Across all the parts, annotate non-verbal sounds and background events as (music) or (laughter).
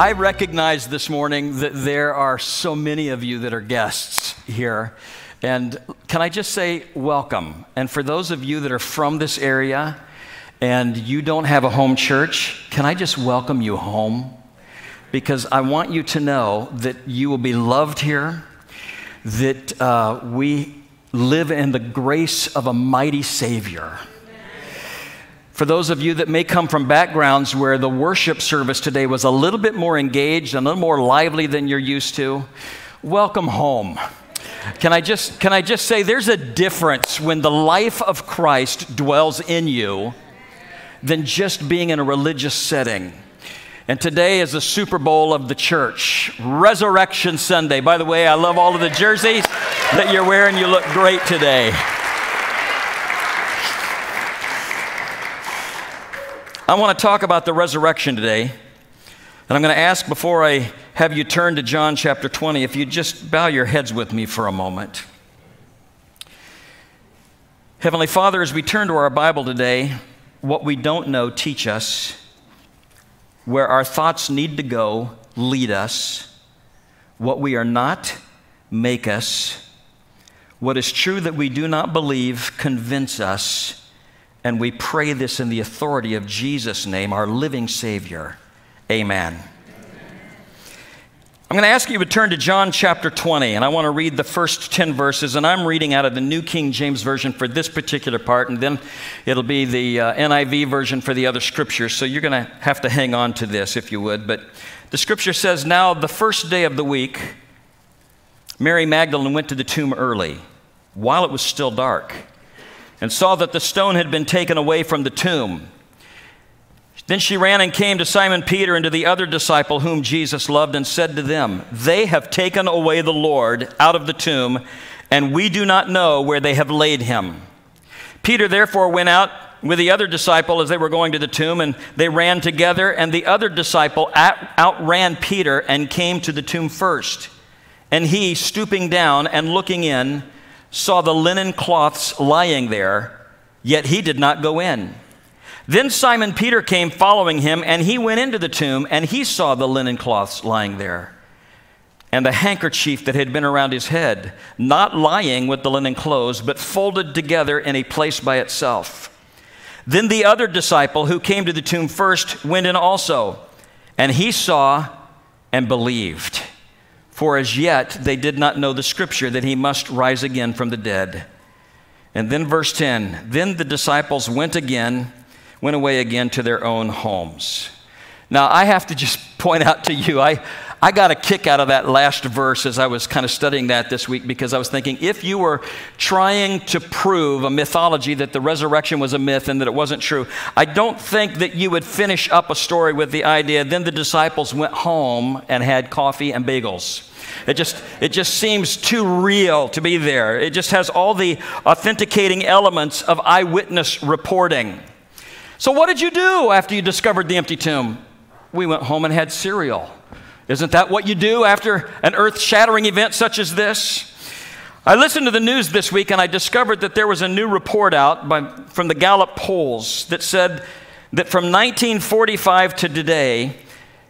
I recognize this morning that there are so many of you that are guests here. And can I just say welcome? And for those of you that are from this area and you don't have a home church, can I just welcome you home? Because I want you to know that you will be loved here, that uh, we live in the grace of a mighty Savior for those of you that may come from backgrounds where the worship service today was a little bit more engaged, and a little more lively than you're used to, welcome home. Can I just, can I just say there's a difference when the life of Christ dwells in you than just being in a religious setting. And today is the Super Bowl of the church, Resurrection Sunday. By the way, I love all of the jerseys that you're wearing. You look great today. I want to talk about the resurrection today. And I'm going to ask before I have you turn to John chapter 20 if you just bow your heads with me for a moment. Heavenly Father, as we turn to our Bible today, what we don't know, teach us. Where our thoughts need to go, lead us. What we are not, make us. What is true that we do not believe, convince us. And we pray this in the authority of Jesus' name, our living Savior. Amen. I'm going to ask you to turn to John chapter 20, and I want to read the first 10 verses. And I'm reading out of the New King James Version for this particular part, and then it'll be the uh, NIV version for the other scriptures. So you're going to have to hang on to this if you would. But the scripture says, Now, the first day of the week, Mary Magdalene went to the tomb early, while it was still dark and saw that the stone had been taken away from the tomb. Then she ran and came to Simon Peter and to the other disciple whom Jesus loved and said to them, They have taken away the Lord out of the tomb, and we do not know where they have laid him. Peter therefore went out with the other disciple as they were going to the tomb, and they ran together, and the other disciple outran Peter and came to the tomb first. And he, stooping down and looking in, saw the linen cloths lying there, yet he did not go in. Then Simon Peter came following him, and he went into the tomb, and he saw the linen cloths lying there, and the handkerchief that had been around his head, not lying with the linen clothes, but folded together in a place by itself. Then the other disciple who came to the tomb first went in also, and he saw and believed for as yet they did not know the scripture that he must rise again from the dead. And then verse 10 Then the disciples went again, went away again to their own homes. Now, I have to just (laughs) point out to you, I, I got a kick out of that last verse as I was kind of studying that this week because I was thinking if you were trying to prove a mythology that the resurrection was a myth and that it wasn't true, I don't think that you would finish up a story with the idea then the disciples went home and had coffee and bagels. It just, it just seems too real to be there. It just has all the authenticating elements of eyewitness reporting. So, what did you do after you discovered the empty tomb? We went home and had cereal. Isn't that what you do after an earth shattering event such as this? I listened to the news this week and I discovered that there was a new report out by, from the Gallup polls that said that from 1945 to today,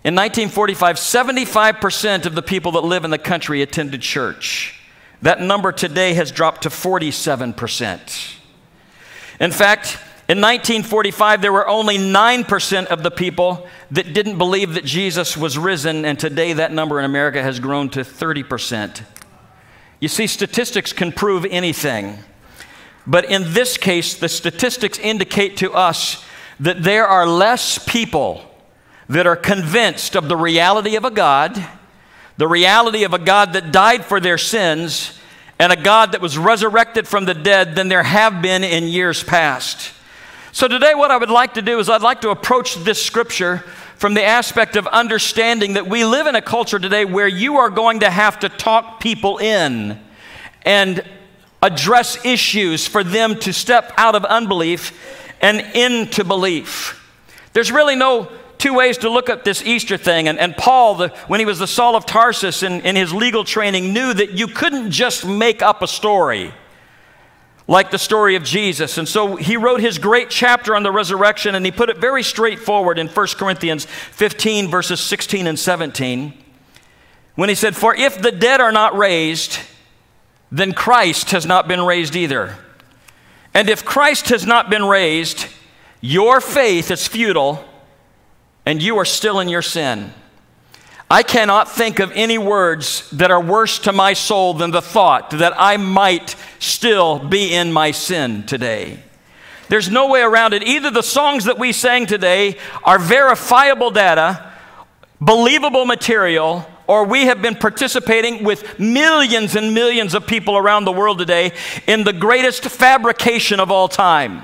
in 1945, 75% of the people that live in the country attended church. That number today has dropped to 47%. In fact, in 1945, there were only 9% of the people that didn't believe that Jesus was risen, and today that number in America has grown to 30%. You see, statistics can prove anything. But in this case, the statistics indicate to us that there are less people that are convinced of the reality of a God, the reality of a God that died for their sins, and a God that was resurrected from the dead than there have been in years past. So, today, what I would like to do is I'd like to approach this scripture from the aspect of understanding that we live in a culture today where you are going to have to talk people in and address issues for them to step out of unbelief and into belief. There's really no two ways to look at this Easter thing. And, and Paul, the, when he was the Saul of Tarsus in, in his legal training, knew that you couldn't just make up a story. like the story of Jesus. And so he wrote his great chapter on the resurrection and he put it very straightforward in 1 Corinthians 15, verses 16 and 17, when he said, For if the dead are not raised, then Christ has not been raised either. And if Christ has not been raised, your faith is futile and you are still in your sin. I cannot think of any words that are worse to my soul than the thought that I might still be in my sin today. There's no way around it. Either the songs that we sang today are verifiable data, believable material, or we have been participating with millions and millions of people around the world today in the greatest fabrication of all time.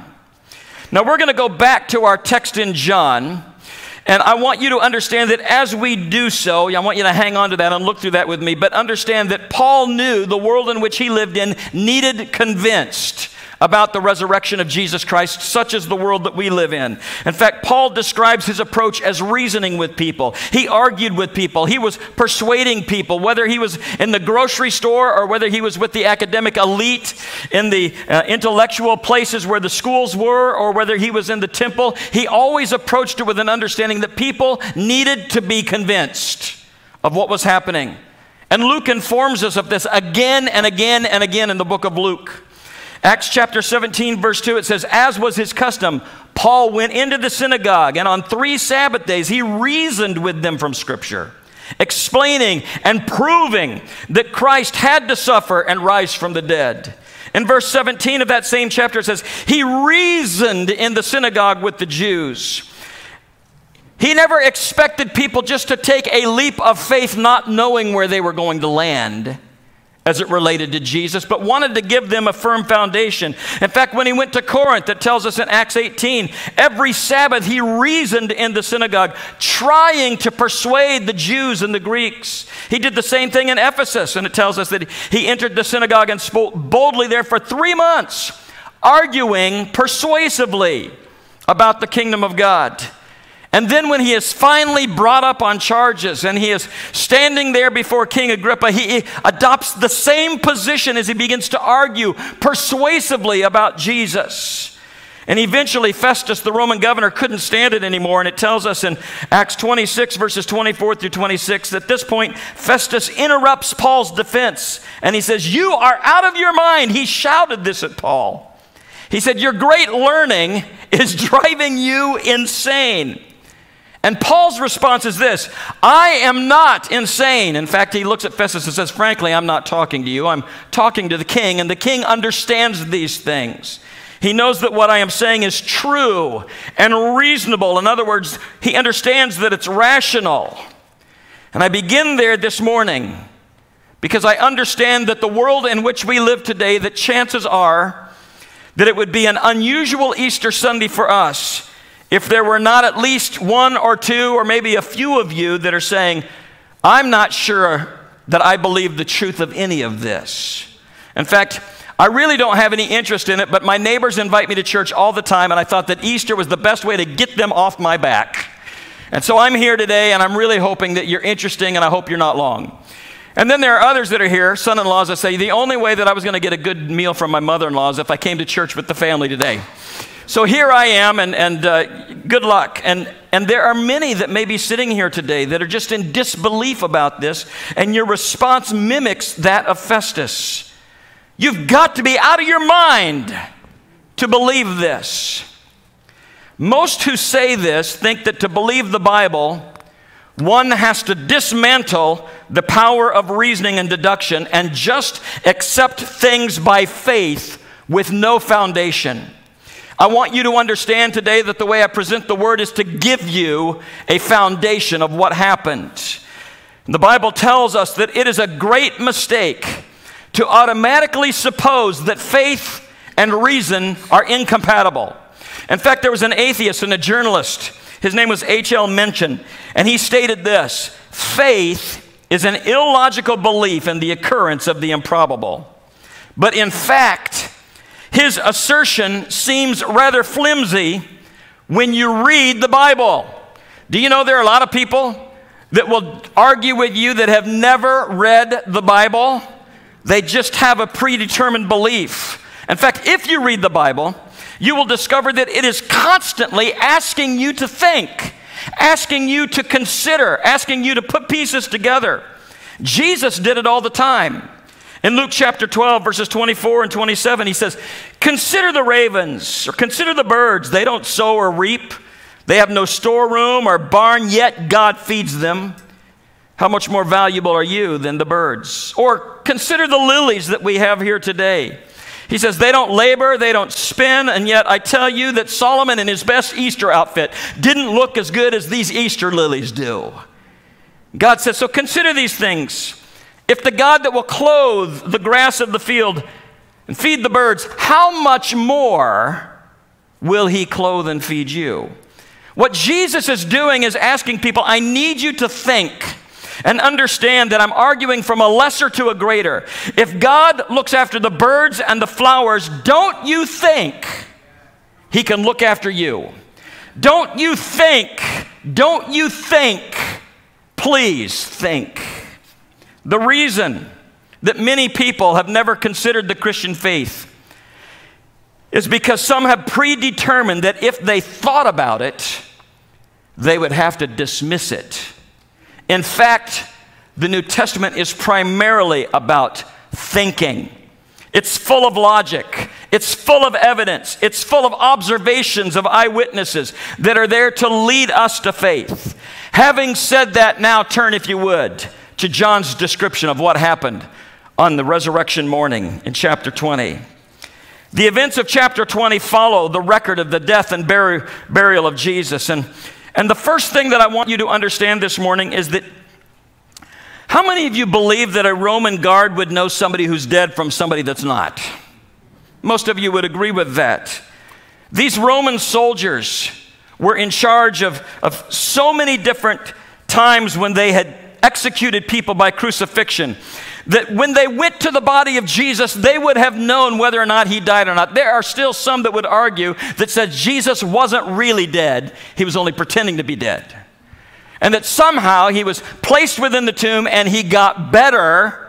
Now, we're going to go back to our text in John. And I want you to understand that as we do so, I want you to hang on to that and look through that with me, but understand that Paul knew the world in which he lived in needed convinced about the resurrection of Jesus Christ, such as the world that we live in. In fact, Paul describes his approach as reasoning with people. He argued with people, he was persuading people, whether he was in the grocery store or whether he was with the academic elite in the uh, intellectual places where the schools were or whether he was in the temple. He always approached it with an understanding that people needed to be convinced of what was happening. And Luke informs us of this again and again and again in the book of Luke. Acts chapter 17, verse 2, it says, As was his custom, Paul went into the synagogue, and on three Sabbath days he reasoned with them from Scripture, explaining and proving that Christ had to suffer and rise from the dead. In verse 17 of that same chapter, it says, He reasoned in the synagogue with the Jews. He never expected people just to take a leap of faith, not knowing where they were going to land as it related to Jesus, but wanted to give them a firm foundation. In fact, when he went to Corinth, it tells us in Acts 18, every Sabbath he reasoned in the synagogue, trying to persuade the Jews and the Greeks. He did the same thing in Ephesus, and it tells us that he entered the synagogue and spoke boldly there for three months, arguing persuasively about the kingdom of God. And then, when he is finally brought up on charges and he is standing there before King Agrippa, he adopts the same position as he begins to argue persuasively about Jesus. And eventually, Festus, the Roman governor, couldn't stand it anymore. And it tells us in Acts 26, verses 24 through 26, at this point, Festus interrupts Paul's defense and he says, You are out of your mind. He shouted this at Paul. He said, Your great learning is (laughs) driving you insane. And Paul's response is this I am not insane. In fact, he looks at Festus and says, Frankly, I'm not talking to you. I'm talking to the king, and the king understands these things. He knows that what I am saying is true and reasonable. In other words, he understands that it's rational. And I begin there this morning because I understand that the world in which we live today, that chances are that it would be an unusual Easter Sunday for us if there were not at least one or two or maybe a few of you that are saying, I'm not sure that I believe the truth of any of this. In fact, I really don't have any interest in it, but my neighbors invite me to church all the time, and I thought that Easter was the best way to get them off my back. And so I'm here today, and I'm really hoping that you're interesting, and I hope you're not long. And then there are others that are here, son in laws, that say, the only way that I was going to get a good meal from my mother in law is if I came to church with the family today. So here I am, and, and uh, good luck. And, and there are many that may be sitting here today that are just in disbelief about this, and your response mimics that of Festus. You've got to be out of your mind to believe this. Most who say this think that to believe the Bible, one has to dismantle the power of reasoning and deduction and just accept things by faith with no foundation. I want you to understand today that the way I present the word is to give you a foundation of what happened. The Bible tells us that it is a great mistake to automatically suppose that faith and reason are incompatible. In fact, there was an atheist and a journalist. His name was H.L. Mencken, and he stated this faith is an illogical belief in the occurrence of the improbable. But in fact, his assertion seems rather flimsy when you read the Bible. Do you know there are a lot of people that will argue with you that have never read the Bible? They just have a predetermined belief. In fact, if you read the Bible, you will discover that it is constantly asking you to think, asking you to consider, asking you to put pieces together. Jesus did it all the time. In Luke chapter 12, verses 24 and 27, he says, Consider the ravens, or consider the birds. They don't sow or reap, they have no storeroom or barn, yet God feeds them. How much more valuable are you than the birds? Or consider the lilies that we have here today. He says, They don't labor, they don't spin, and yet I tell you that Solomon in his best Easter outfit didn't look as good as these Easter lilies do. God says, So consider these things. If the God that will clothe the grass of the field and feed the birds, how much more will he clothe and feed you? What Jesus is doing is asking people, I need you to think and understand that I'm arguing from a lesser to a greater. If God looks after the birds and the flowers, don't you think He can look after you? Don't you think, don't you think, please think. The reason that many people have never considered the Christian faith is because some have predetermined that if they thought about it, they would have to dismiss it. In fact, the New Testament is primarily about thinking. It's full of logic. It's full of evidence. It's full of observations of eyewitnesses that are there to lead us to faith. Having said that, now turn, if you would, to John's description of what happened on the resurrection morning in chapter 20. The events of chapter 20 follow the record of the death and bur- burial of Jesus. And and the first thing that I want you to understand this morning is that how many of you believe that a Roman guard would know somebody who's dead from somebody that's not? Most of you would agree with that. These Roman soldiers were in charge of, of so many different times when they had executed people by crucifixion that when they went to the body of Jesus, they would have known whether or not he died or not. There are still some that would argue that said Jesus wasn't really dead, he was only pretending to be dead. And that somehow he was placed within the tomb and he got better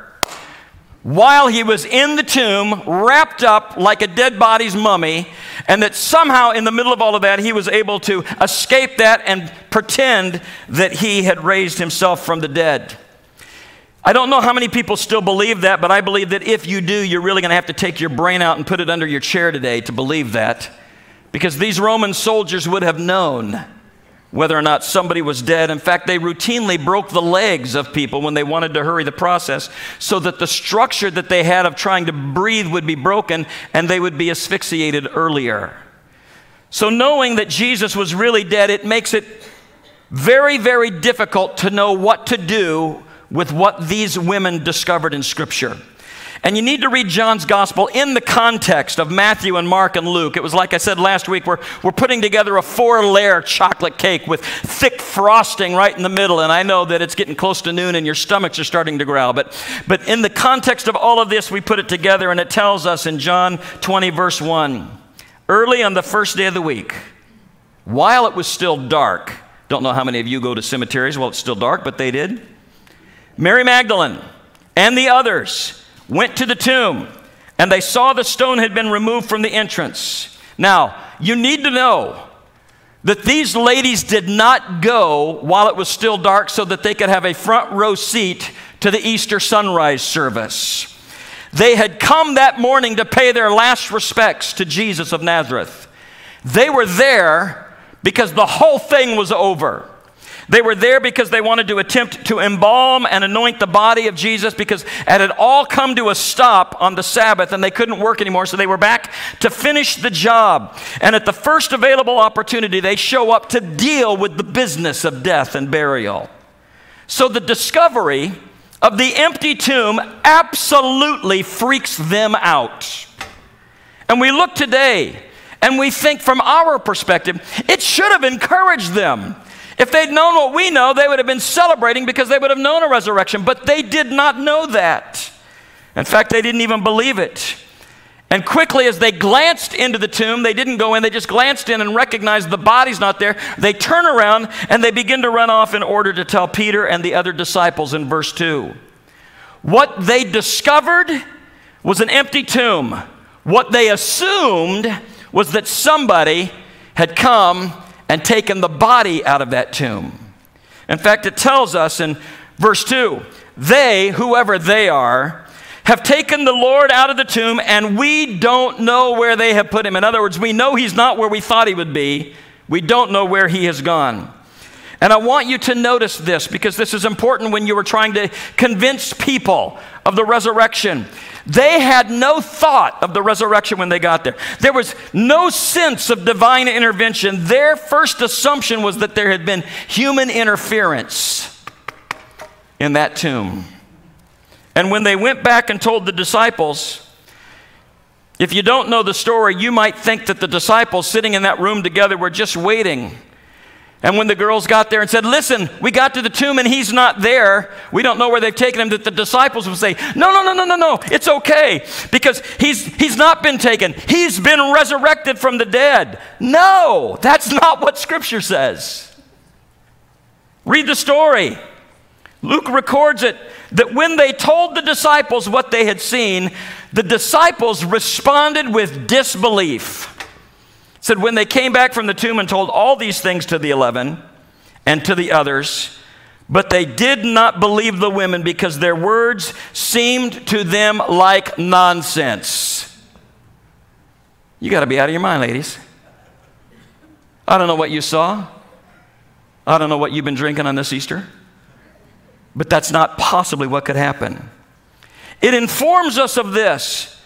while he was in the tomb, wrapped up like a dead body's mummy, and that somehow in the middle of all of that, he was able to escape that and pretend that he had raised himself from the dead. I don't know how many people still believe that, but I believe that if you do, you're really going to have to take your brain out and put it under your chair today to believe that. Because these Roman soldiers would have known whether or not somebody was dead. In fact, they routinely broke the legs of people when they wanted to hurry the process so that the structure that they had of trying to breathe would be broken and they would be asphyxiated earlier. So, knowing that Jesus was really dead, it makes it very, very difficult to know what to do with what these women discovered in Scripture. And you need to read John's gospel in the context of Matthew and Mark and Luke. It was like I said last week, we're, we're putting together a four layer chocolate cake with thick frosting right in the middle. And I know that it's getting close to noon and your stomachs are starting to growl. But, but in the context of all of this, we put it together and it tells us in John 20, verse 1 early on the first day of the week, while it was still dark, don't know how many of you go to cemeteries while it's still dark, but they did. Mary Magdalene and the others went to the tomb and they saw the stone had been removed from the entrance. Now, you need to know that these ladies did not go while it was still dark so that they could have a front row seat to the Easter sunrise service. They had come that morning to pay their last respects to Jesus of Nazareth. They were there because the whole thing was over. They were there because they wanted to attempt to embalm and anoint the body of Jesus because it had all come to a stop on the Sabbath and they couldn't work anymore. So they were back to finish the job. And at the first available opportunity, they show up to deal with the business of death and burial. So the discovery of the empty tomb absolutely freaks them out. And we look today and we think from our perspective, it should have encouraged them. If they'd known what we know, they would have been celebrating because they would have known a resurrection, but they did not know that. In fact, they didn't even believe it. And quickly, as they glanced into the tomb, they didn't go in, they just glanced in and recognized the body's not there. They turn around and they begin to run off in order to tell Peter and the other disciples in verse 2. What they discovered was an empty tomb what they assumed was that somebody had come and taken the body out of that tomb. In fact, it tells us in verse 2 they, whoever they are, have taken the Lord out of the tomb, and we don't know where they have put him. In other words, we know he's not where we thought he would be, we don't know where he has gone. And I want you to notice this because this is important when you are trying to convince people of the resurrection. They had no thought of the resurrection when they got there. There was no sense of divine intervention. Their first assumption was that there had been human interference in that tomb. And when they went back and told the disciples, if you don't know the story, you might think that the disciples sitting in that room together were just waiting and when the girls got there and said, Listen, we got to the tomb and he's not there, we don't know where they've taken him, that the disciples would say, No, no, no, no, no, no, it's okay because he's, he's not been taken. He's been resurrected from the dead. No, that's not what Scripture says. Read the story. Luke records it that when they told the disciples what they had seen, the disciples responded with disbelief said, When they came back from the tomb and told all these things to the eleven and to the others, but they did not believe the women because their words seemed to them like nonsense. You got to be out of your mind, ladies. I don't know what you saw. I don't know what you've been drinking on this Easter. But that's not possibly what could happen. It informs us of this.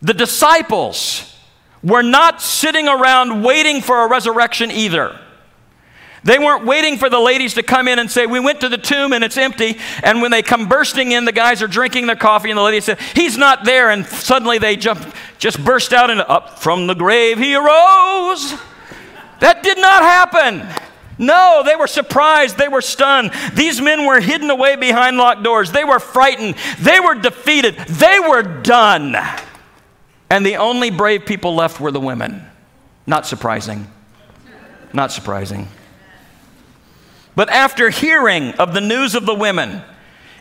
The disciples were not sitting around waiting for a resurrection either. They weren't waiting for the ladies to come in and say, We went to the tomb and it's empty. And when they come bursting in, the guys are drinking their coffee, and the lady said, He's not there. And suddenly they jump, just burst out and up from the grave he arose. That did not happen. No, they were surprised. They were stunned. These men were hidden away behind locked doors. They were frightened. They were defeated. They were done. And the only brave people left were the women. Not surprising. Not surprising. But after hearing of the news of the women,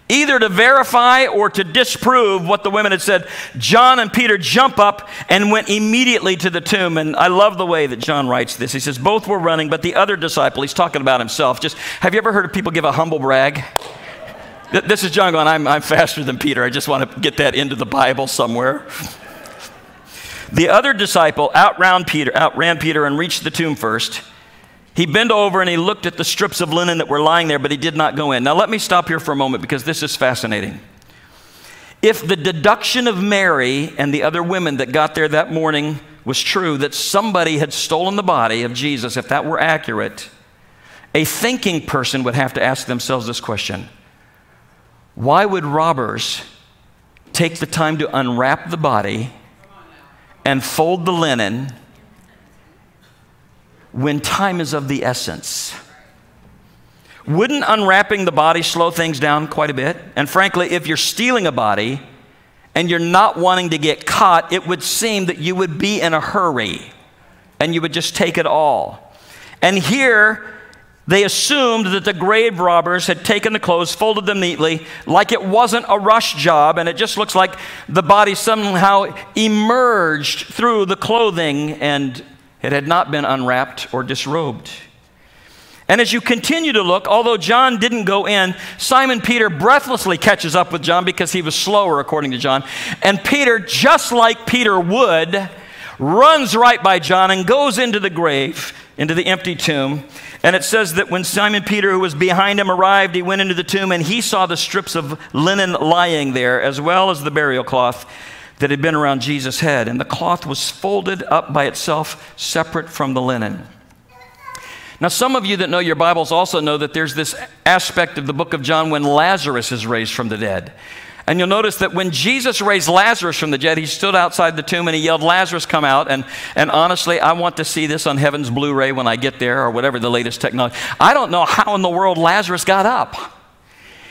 either to verify or to disprove what the women had said, John and Peter jump up and went immediately to the tomb. And I love the way that John writes this. He says, Both were running, but the other disciple, he's talking about himself. Just have you ever heard of people give a humble brag? This is John going, I'm, I'm faster than Peter. I just want to get that into the Bible somewhere. The other disciple outran Peter, outran Peter and reached the tomb first. He bent over and he looked at the strips of linen that were lying there, but he did not go in. Now, let me stop here for a moment because this is fascinating. If the deduction of Mary and the other women that got there that morning was true, that somebody had stolen the body of Jesus, if that were accurate, a thinking person would have to ask themselves this question Why would robbers take the time to unwrap the body and fold the linen when time is of the essence. Wouldn't unwrapping the body slow things down quite a bit? And frankly, if you're stealing a body and you're not wanting to get caught, it would seem that you would be in a hurry and you would just take it all. And here, they assumed that the grave robbers had taken the clothes, folded them neatly, like it wasn't a rush job, and it just looks like the body somehow emerged through the clothing and it had not been unwrapped or disrobed. And as you continue to look, although John didn't go in, Simon Peter breathlessly catches up with John because he was slower, according to John. And Peter, just like Peter would, runs right by John and goes into the grave, into the empty tomb. And it says that when Simon Peter, who was behind him, arrived, he went into the tomb and he saw the strips of linen lying there, as well as the burial cloth that had been around Jesus' head. And the cloth was folded up by itself, separate from the linen. Now, some of you that know your Bibles also know that there's this aspect of the book of John when Lazarus is raised from the dead. And you'll notice that when Jesus raised Lazarus from the dead, he stood outside the tomb and he yelled, Lazarus, come out. And, and honestly, I want to see this on Heaven's Blu ray when I get there or whatever the latest technology. I don't know how in the world Lazarus got up.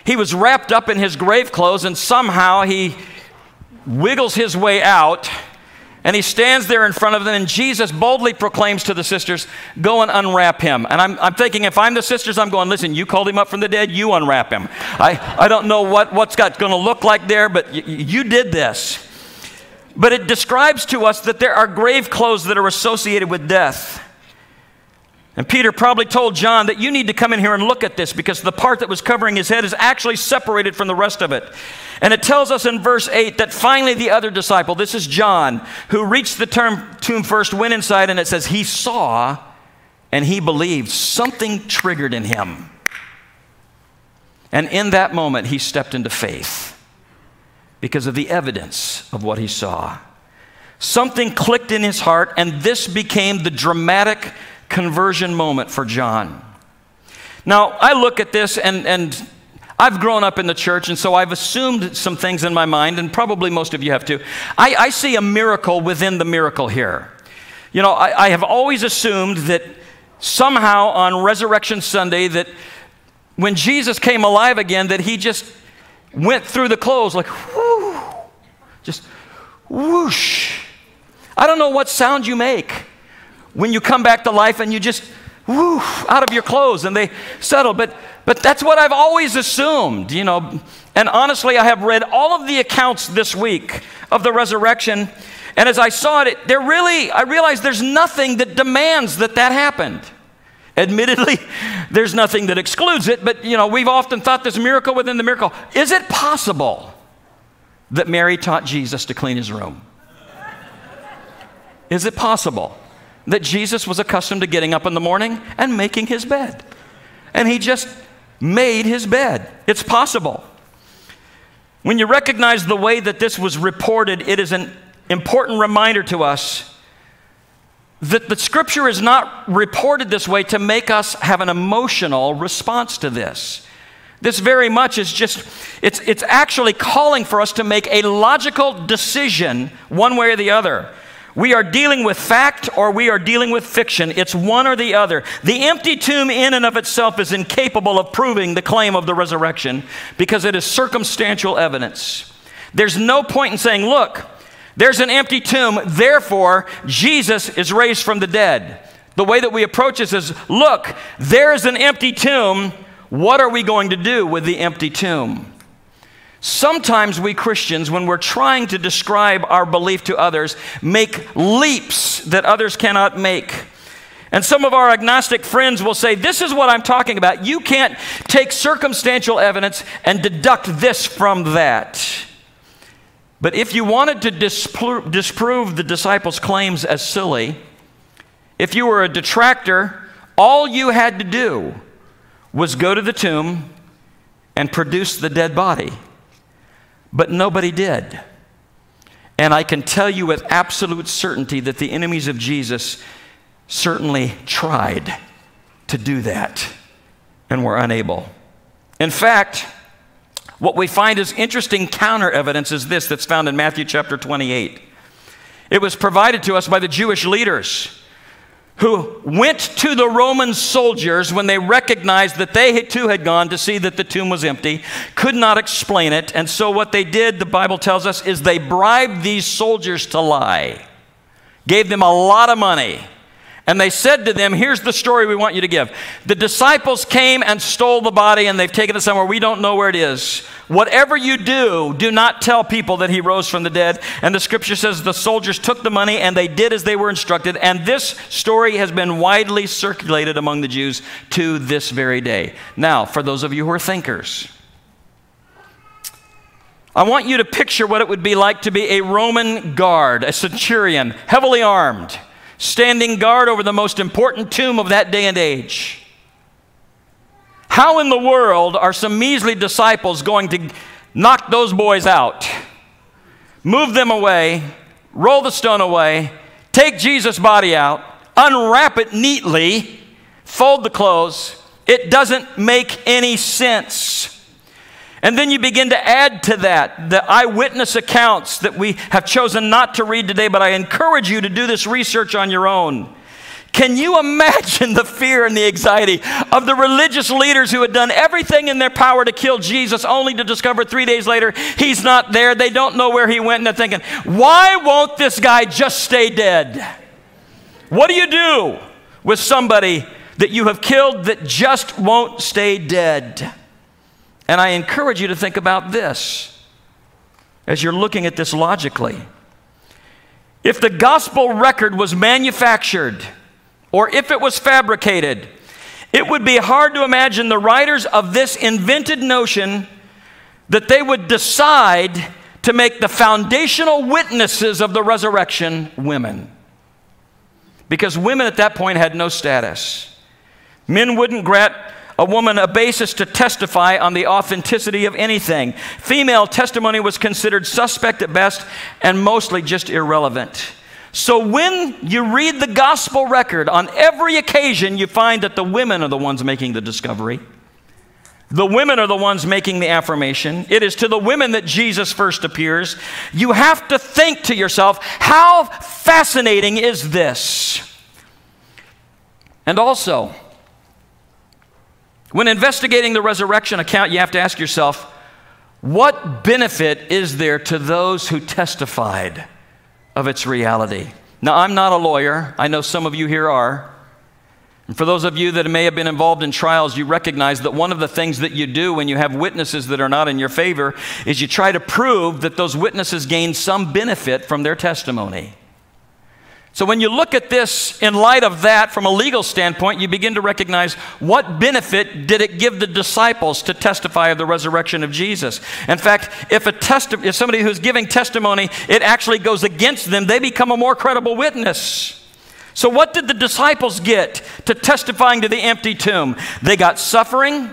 He was wrapped up in his grave clothes and somehow he wiggles his way out and he stands there in front of them, and Jesus boldly proclaims to the sisters, Go and unwrap him. And I'm, I'm thinking, if I'm the sisters, I'm going, Listen, you called him up from the dead, you unwrap him. I, I don't know what, what's got going to look like there, but y- you did this. but it describes to us that there are grave clothes that are associated with death. And Peter probably told John that you need to come in here and look at this because the part that was covering his head is actually separated from the rest of it. And it tells us in verse 8 that finally the other disciple, this is John, who reached the tomb first, went inside, and it says he saw and he believed. Something triggered in him. And in that moment, he stepped into faith because of the evidence of what he saw. Something clicked in his heart, and this became the dramatic conversion moment for John. Now, I look at this and, and I've grown up in the church, and so I've assumed some things in my mind, and probably most of you have too. I, I see a miracle within the miracle here. You know, I, I have always assumed that somehow on Resurrection Sunday, that when Jesus came alive again, that he just went through the clothes like, whoo, just whoosh. I don't know what sound you make when you come back to life and you just whoo out of your clothes and they settle. But but that's what I've always assumed, you know. And honestly, I have read all of the accounts this week of the resurrection. And as I saw it, there really, I realized there's nothing that demands that that happened. Admittedly, (laughs) there's nothing that excludes it, but you know, we've often thought this miracle within the miracle. Is it possible that Mary taught Jesus to clean his room? Is it possible? That Jesus was accustomed to getting up in the morning and making his bed. And he just made his bed. It's possible. When you recognize the way that this was reported, it is an important reminder to us that the scripture is not reported this way to make us have an emotional response to this. This very much is just, it's, it's actually calling for us to make a logical decision one way or the other. We are dealing with fact or we are dealing with fiction. It's one or the other. The empty tomb, in and of itself, is incapable of proving the claim of the resurrection because it is circumstantial evidence. There's no point in saying, look, there's an empty tomb, therefore, Jesus is raised from the dead. The way that we approach this is look, there's an empty tomb. What are we going to do with the empty tomb? Sometimes we Christians, when we're trying to describe our belief to others, make leaps that others cannot make. And some of our agnostic friends will say, This is what I'm talking about. You can't take circumstantial evidence and deduct this from that. But if you wanted to disprove, disprove the disciples' claims as silly, if you were a detractor, all you had to do was go to the tomb and produce the dead body. But nobody did. And I can tell you with absolute certainty that the enemies of Jesus certainly tried to do that and were unable. In fact, what we find as interesting counter evidence is this that's found in Matthew chapter 28. It was provided to us by the Jewish leaders who went to the Roman soldiers when they recognized that they too had gone to see that the tomb was empty, could not explain it. And so, what they did, the Bible tells us, is they bribed these soldiers to lie, gave them a lot of money. And they said to them, Here's the story we want you to give. The disciples came and stole the body, and they've taken it somewhere. We don't know where it is. Whatever you do, do not tell people that he rose from the dead. And the scripture says the soldiers took the money and they did as they were instructed. And this story has been widely circulated among the Jews to this very day. Now, for those of you who are thinkers, I want you to picture what it would be like to be a Roman guard, a centurion, heavily armed standing guard over the most important tomb of that day and age. How in the world are some measly disciples going to knock those boys out, move them away, roll the stone away, take Jesus' body out, unwrap it neatly, fold the clothes? It doesn't make any sense. And then you begin to add to that the eyewitness accounts that we have chosen not to read today, but I encourage you to do this research on your own. Can you imagine the fear and the anxiety of the religious leaders who had done everything in their power to kill Jesus, only to discover three days later he's not there? They don't know where he went, and they're thinking, why won't this guy just stay dead? What do you do with somebody that you have killed that just won't stay dead? And I encourage you to think about this as you're looking at this logically. if the gospel record was manufactured or if it was fabricated, it would be hard to imagine the writers of this invented notion that they would decide to make the foundational witnesses of the resurrection women. Because women at that point had no status. Men wouldn't grant a woman a basis to testify on the authenticity of anything. Female testimony was considered suspect at best and mostly just irrelevant. So when you read the gospel record, on every occasion you find that the women are the ones making the discovery. The women are the ones making the affirmation. It is to the women that Jesus first appears. You have to think to yourself, how fascinating is this? And also, when investigating the resurrection account, you have to ask yourself what benefit is there to those who testified of its reality? Now, I'm not a lawyer. I know some of you here are. And for those of you that may have been involved in trials, you recognize that one of the things that you do when you have witnesses that are not in your favor is you try to prove that those witnesses gain some benefit from their testimony. So, when you look at this in light of that from a legal standpoint, you begin to recognize what benefit did it give the disciples to testify of the resurrection of Jesus. In fact, if, a testi- if somebody who's giving testimony, it actually goes against them, they become a more credible witness. So, what did the disciples get to testifying to the empty tomb? They got suffering,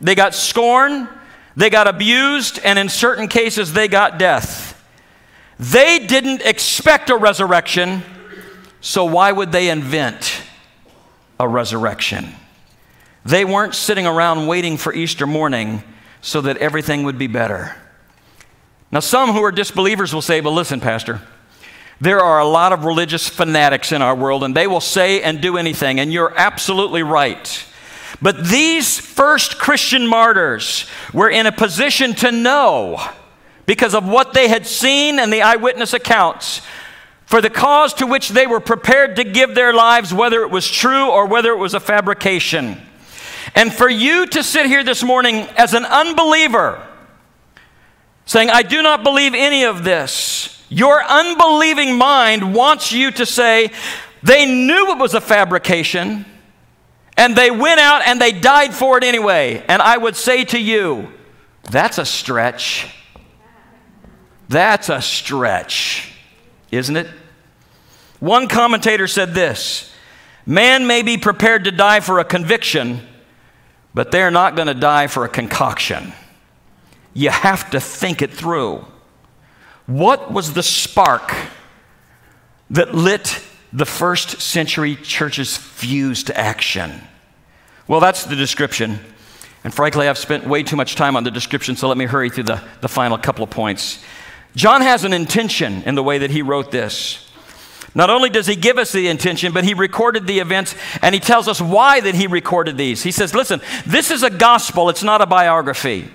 they got scorn, they got abused, and in certain cases, they got death. They didn't expect a resurrection so, why would they invent a resurrection? They weren't sitting around waiting for Easter morning so that everything would be better. Now, some who are disbelievers will say, Well, listen, Pastor, there are a lot of religious fanatics in our world, and they will say and do anything, and you're absolutely right. But these first Christian martyrs were in a position to know, because of what they had seen and the eyewitness accounts, for the cause to which they were prepared to give their lives, whether it was true or whether it was a fabrication. And for you to sit here this morning as an unbeliever, saying, I do not believe any of this, your unbelieving mind wants you to say, they knew it was a fabrication, and they went out and they died for it anyway. And I would say to you, that's a stretch. That's a stretch, isn't it? One commentator said this Man may be prepared to die for a conviction, but they're not going to die for a concoction. You have to think it through. What was the spark that lit the first century church's fuse to action? Well, that's the description. And frankly, I've spent way too much time on the description, so let me hurry through the, the final couple of points. John has an intention in the way that he wrote this. Not only does he give us the intention, but he recorded the events and he tells us why that he recorded these. He says, "Listen, this is a gospel, it's not a biography."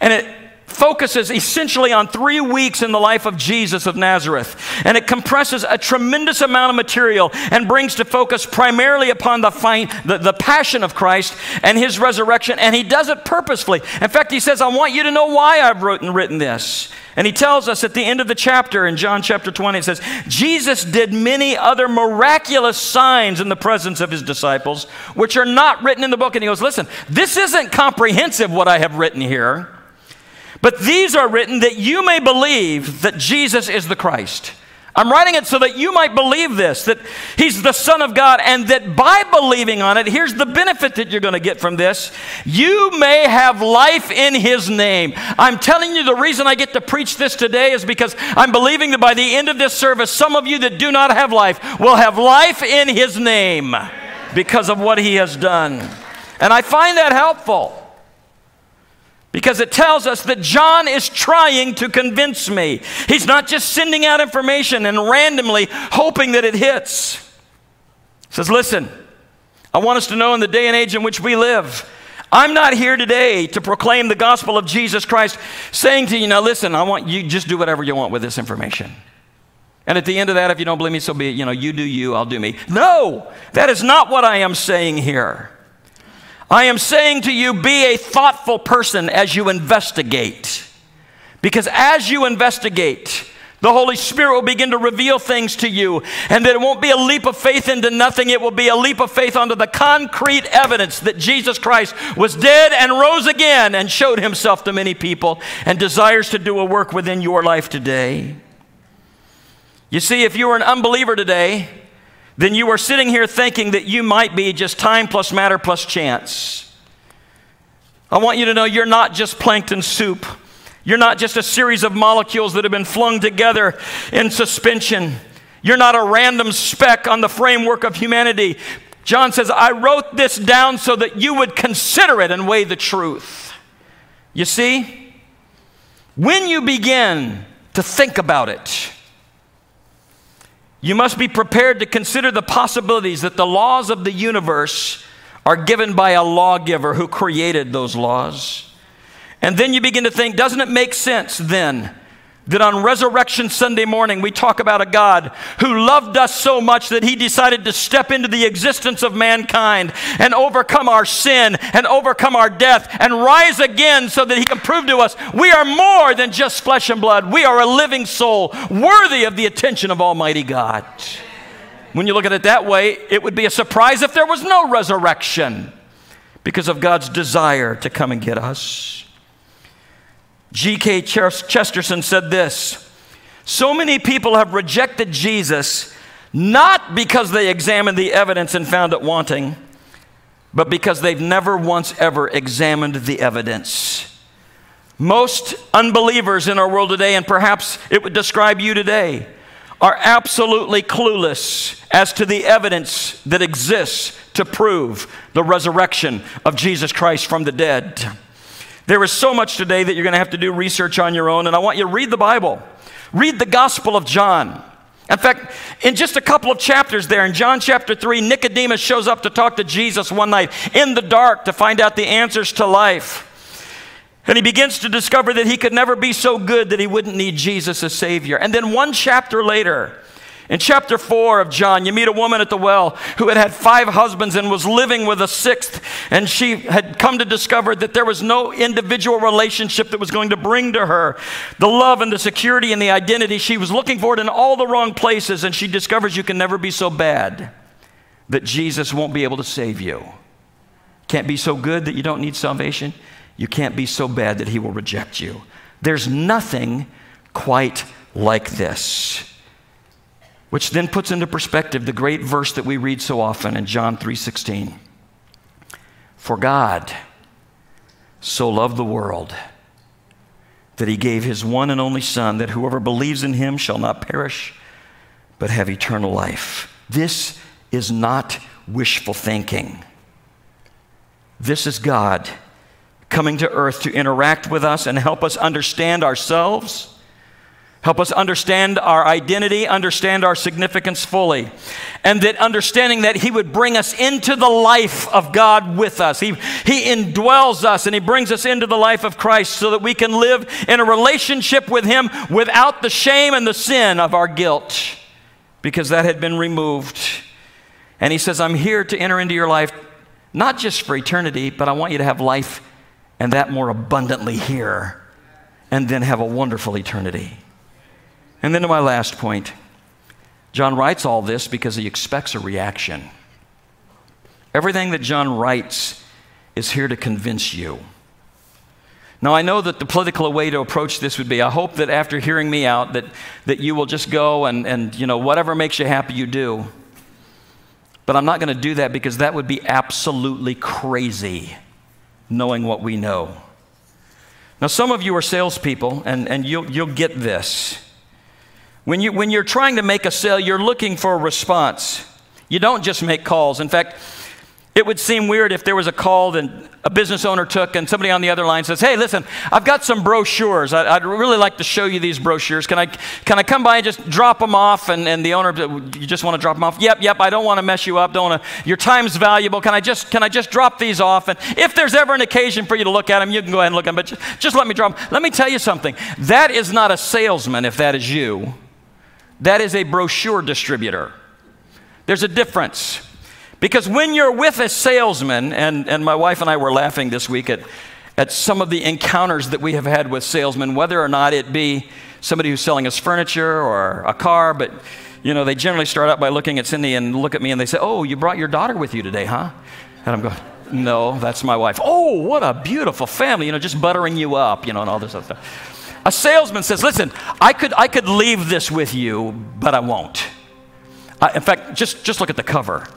And it focuses essentially on three weeks in the life of Jesus of Nazareth. And it compresses a tremendous amount of material and brings to focus primarily upon the, fine, the, the passion of Christ and his resurrection. And he does it purposefully. In fact, he says, I want you to know why I've written, written this. And he tells us at the end of the chapter in John chapter 20, it says, Jesus did many other miraculous signs in the presence of his disciples, which are not written in the book. And he goes, Listen, this isn't comprehensive what I have written here. But these are written that you may believe that Jesus is the Christ. I'm writing it so that you might believe this, that He's the Son of God, and that by believing on it, here's the benefit that you're going to get from this you may have life in His name. I'm telling you, the reason I get to preach this today is because I'm believing that by the end of this service, some of you that do not have life will have life in His name because of what He has done. And I find that helpful. Because it tells us that John is trying to convince me. He's not just sending out information and randomly hoping that it hits. He says, Listen, I want us to know in the day and age in which we live, I'm not here today to proclaim the gospel of Jesus Christ, saying to you, now listen, I want you just do whatever you want with this information. And at the end of that, if you don't believe me, so be it. You know, you do you, I'll do me. No, that is not what I am saying here. I am saying to you, be a thoughtful person as you investigate. Because as you investigate, The Holy Spirit will begin to reveal things to you, and that it won't be a leap of faith into nothing. It will be a leap of faith onto the concrete evidence that Jesus Christ was dead and rose again and showed himself to many people and desires to do a work within your life today. You see, if you are an unbeliever today, then you are sitting here thinking that you might be just time plus matter plus chance. I want you to know you're not just plankton soup. You're not just a series of molecules that have been flung together in suspension. You're not a random speck on the framework of humanity. John says, I wrote this down so that you would consider it and weigh the truth. You see, when you begin to think about it, you must be prepared to consider the possibilities that the laws of the universe are given by a lawgiver who created those laws. And then you begin to think, doesn't it make sense then that on Resurrection Sunday morning we talk about a God who loved us so much that he decided to step into the existence of mankind and overcome our sin and overcome our death and rise again so that he can prove to us we are more than just flesh and blood. We are a living soul worthy of the attention of Almighty God. When you look at it that way, it would be a surprise if there was no resurrection because of God's desire to come and get us. G.K. Chesterton said this So many people have rejected Jesus not because they examined the evidence and found it wanting, but because they've never once ever examined the evidence. Most unbelievers in our world today, and perhaps it would describe you today, are absolutely clueless as to the evidence that exists to prove the resurrection of Jesus Christ from the dead. There is so much today that you're going to have to do research on your own, and I want you to read the Bible. Read the Gospel of John. In fact, in just a couple of chapters there, in John chapter 3, Nicodemus shows up to talk to Jesus one night in the dark to find out the answers to life. And he begins to discover that he could never be so good that he wouldn't need Jesus as Savior. And then one chapter later, in chapter 4 of John, you meet a woman at the well who had had five husbands and was living with a sixth. And she had come to discover that there was no individual relationship that was going to bring to her the love and the security and the identity. She was looking for it in all the wrong places. And she discovers you can never be so bad that Jesus won't be able to save you. Can't be so good that you don't need salvation. You can't be so bad that he will reject you. There's nothing quite like this. Which then puts into perspective the great verse that we read so often in John 3:16. For God so loved the world that he gave his one and only son that whoever believes in him shall not perish but have eternal life. This is not wishful thinking. This is God coming to earth to interact with us and help us understand ourselves Help us understand our identity, understand our significance fully. And that understanding that He would bring us into the life of God with us. He, he indwells us and He brings us into the life of Christ so that we can live in a relationship with Him without the shame and the sin of our guilt, because that had been removed. And He says, I'm here to enter into your life, not just for eternity, but I want you to have life and that more abundantly here, and then have a wonderful eternity. And then to my last point John writes all this because he expects a reaction. Everything that John writes is here to convince you. Now, I know that the political way to approach this would be I hope that after hearing me out, that, that you will just go and, and, you know, whatever makes you happy, you do. But I'm not going to do that because that would be absolutely crazy, knowing what we know. Now, some of you are salespeople, and, and you'll, you'll get this. When, you, when you're trying to make a sale, you're looking for a response. You don't just make calls. In fact, it would seem weird if there was a call that a business owner took and somebody on the other line says, Hey, listen, I've got some brochures. I, would really like to show you these brochures. Can I, can I come by and just drop them off? And, and the owner, you just want to drop them off? Yep, yep, I don't want to mess you up. Don't want to, your time's valuable. Can I, just, can I just drop these off? And if there's ever an occasion for you to look at them, you can go ahead and look at them. But just, just let me drop them. Let me tell you something. That is not a salesman if that is you. That is a brochure distributor. There's a difference. Because when you're with a salesman, and, and my wife and I were laughing this week at, at some of the encounters that we have had with salesmen, whether or not it be somebody who's selling us furniture or a car, but you know, they generally start out by looking at Cindy and look at me and they say, Oh, you brought your daughter with you today, huh? And I'm going, No, that's my wife. Oh, what a beautiful family, you know, just buttering you up, you know, and all this other stuff. A salesman says, Listen, I could, I could leave this with you, but I won't. I, in fact, just, just look at the cover.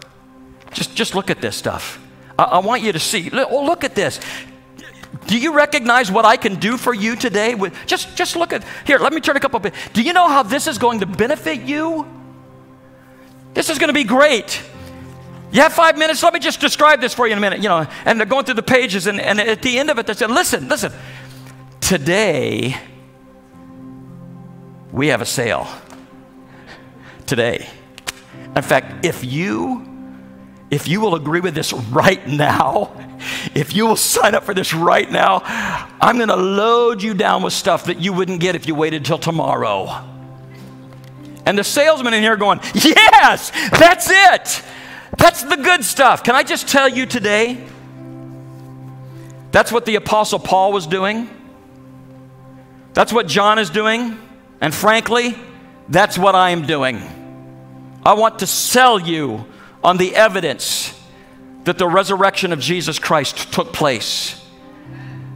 Just, just look at this stuff. I, I want you to see. Oh, look at this. Do you recognize what I can do for you today? With, just, just look at here. Let me turn a couple bit. Do you know how this is going to benefit you? This is going to be great. You have five minutes. Let me just describe this for you in a minute. You know, and they're going through the pages, and, and at the end of it, they said, "Listen, listen. Today, we have a sale. Today, in fact, if you if you will agree with this right now, if you will sign up for this right now, I'm going to load you down with stuff that you wouldn't get if you waited till tomorrow. And the salesman in here going, Yes, that's it. That's the good stuff. Can I just tell you today? That's what the Apostle Paul was doing. That's what John is doing. And frankly, that's what I am doing. I want to sell you on the evidence that the resurrection of Jesus Christ took place.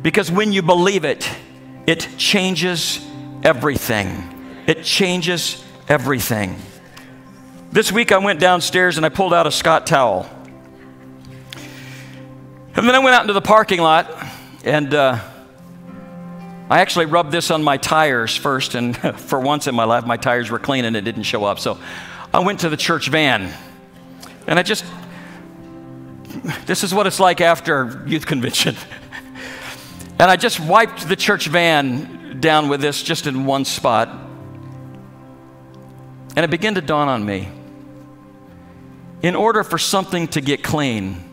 Because when you believe it, it changes everything. It changes everything. This week I went downstairs and I pulled out a Scott towel. And then I went out into the parking lot and uh, I actually rubbed this on my tires first. And (laughs) for once in my life, my tires were clean and it didn't show up. So I went to the church van and I just this is what it's like after youth convention. (laughs) and I just wiped the church van down with this just in one spot. And it began to dawn on me. In order for something to get clean,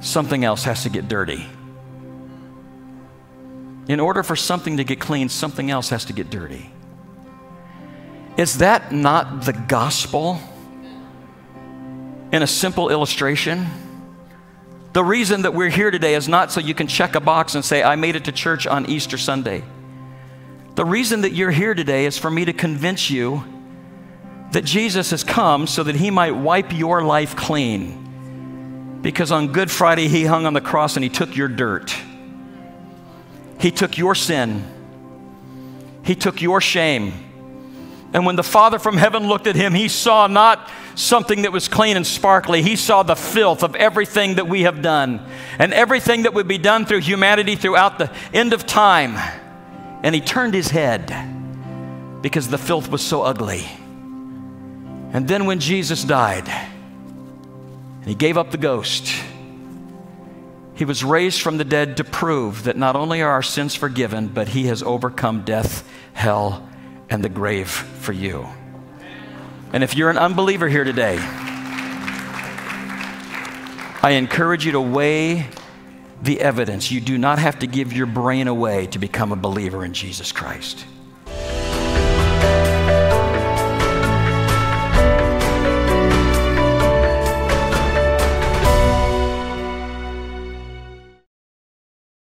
something else has to get dirty. In order for something to get clean, something else has to get dirty. Is that not the gospel? in a simple illustration. The reason that we're here today is not so you can check a box and say, I made it to church on Easter Sunday. The reason that you're here today is for me to convince you that Jesus has come so that he might wipe your life clean. Because on Good Friday, he hung on the cross and he took your dirt. He took your sin. He took your shame. And when the Father from heaven looked at him, he saw not something that was clean and sparkly. He saw the filth of everything that we have done and everything that would be done through humanity throughout the end of time. And he turned his head because the filth was so ugly. And then when Jesus died, he gave up the ghost, he was raised from the dead to prove that not only are our sins forgiven, but he has overcome death, hell, and the grave for you. And if you're an unbeliever here today, I encourage you to weigh the evidence. You do not have to give your brain away to become a believer in Jesus Christ.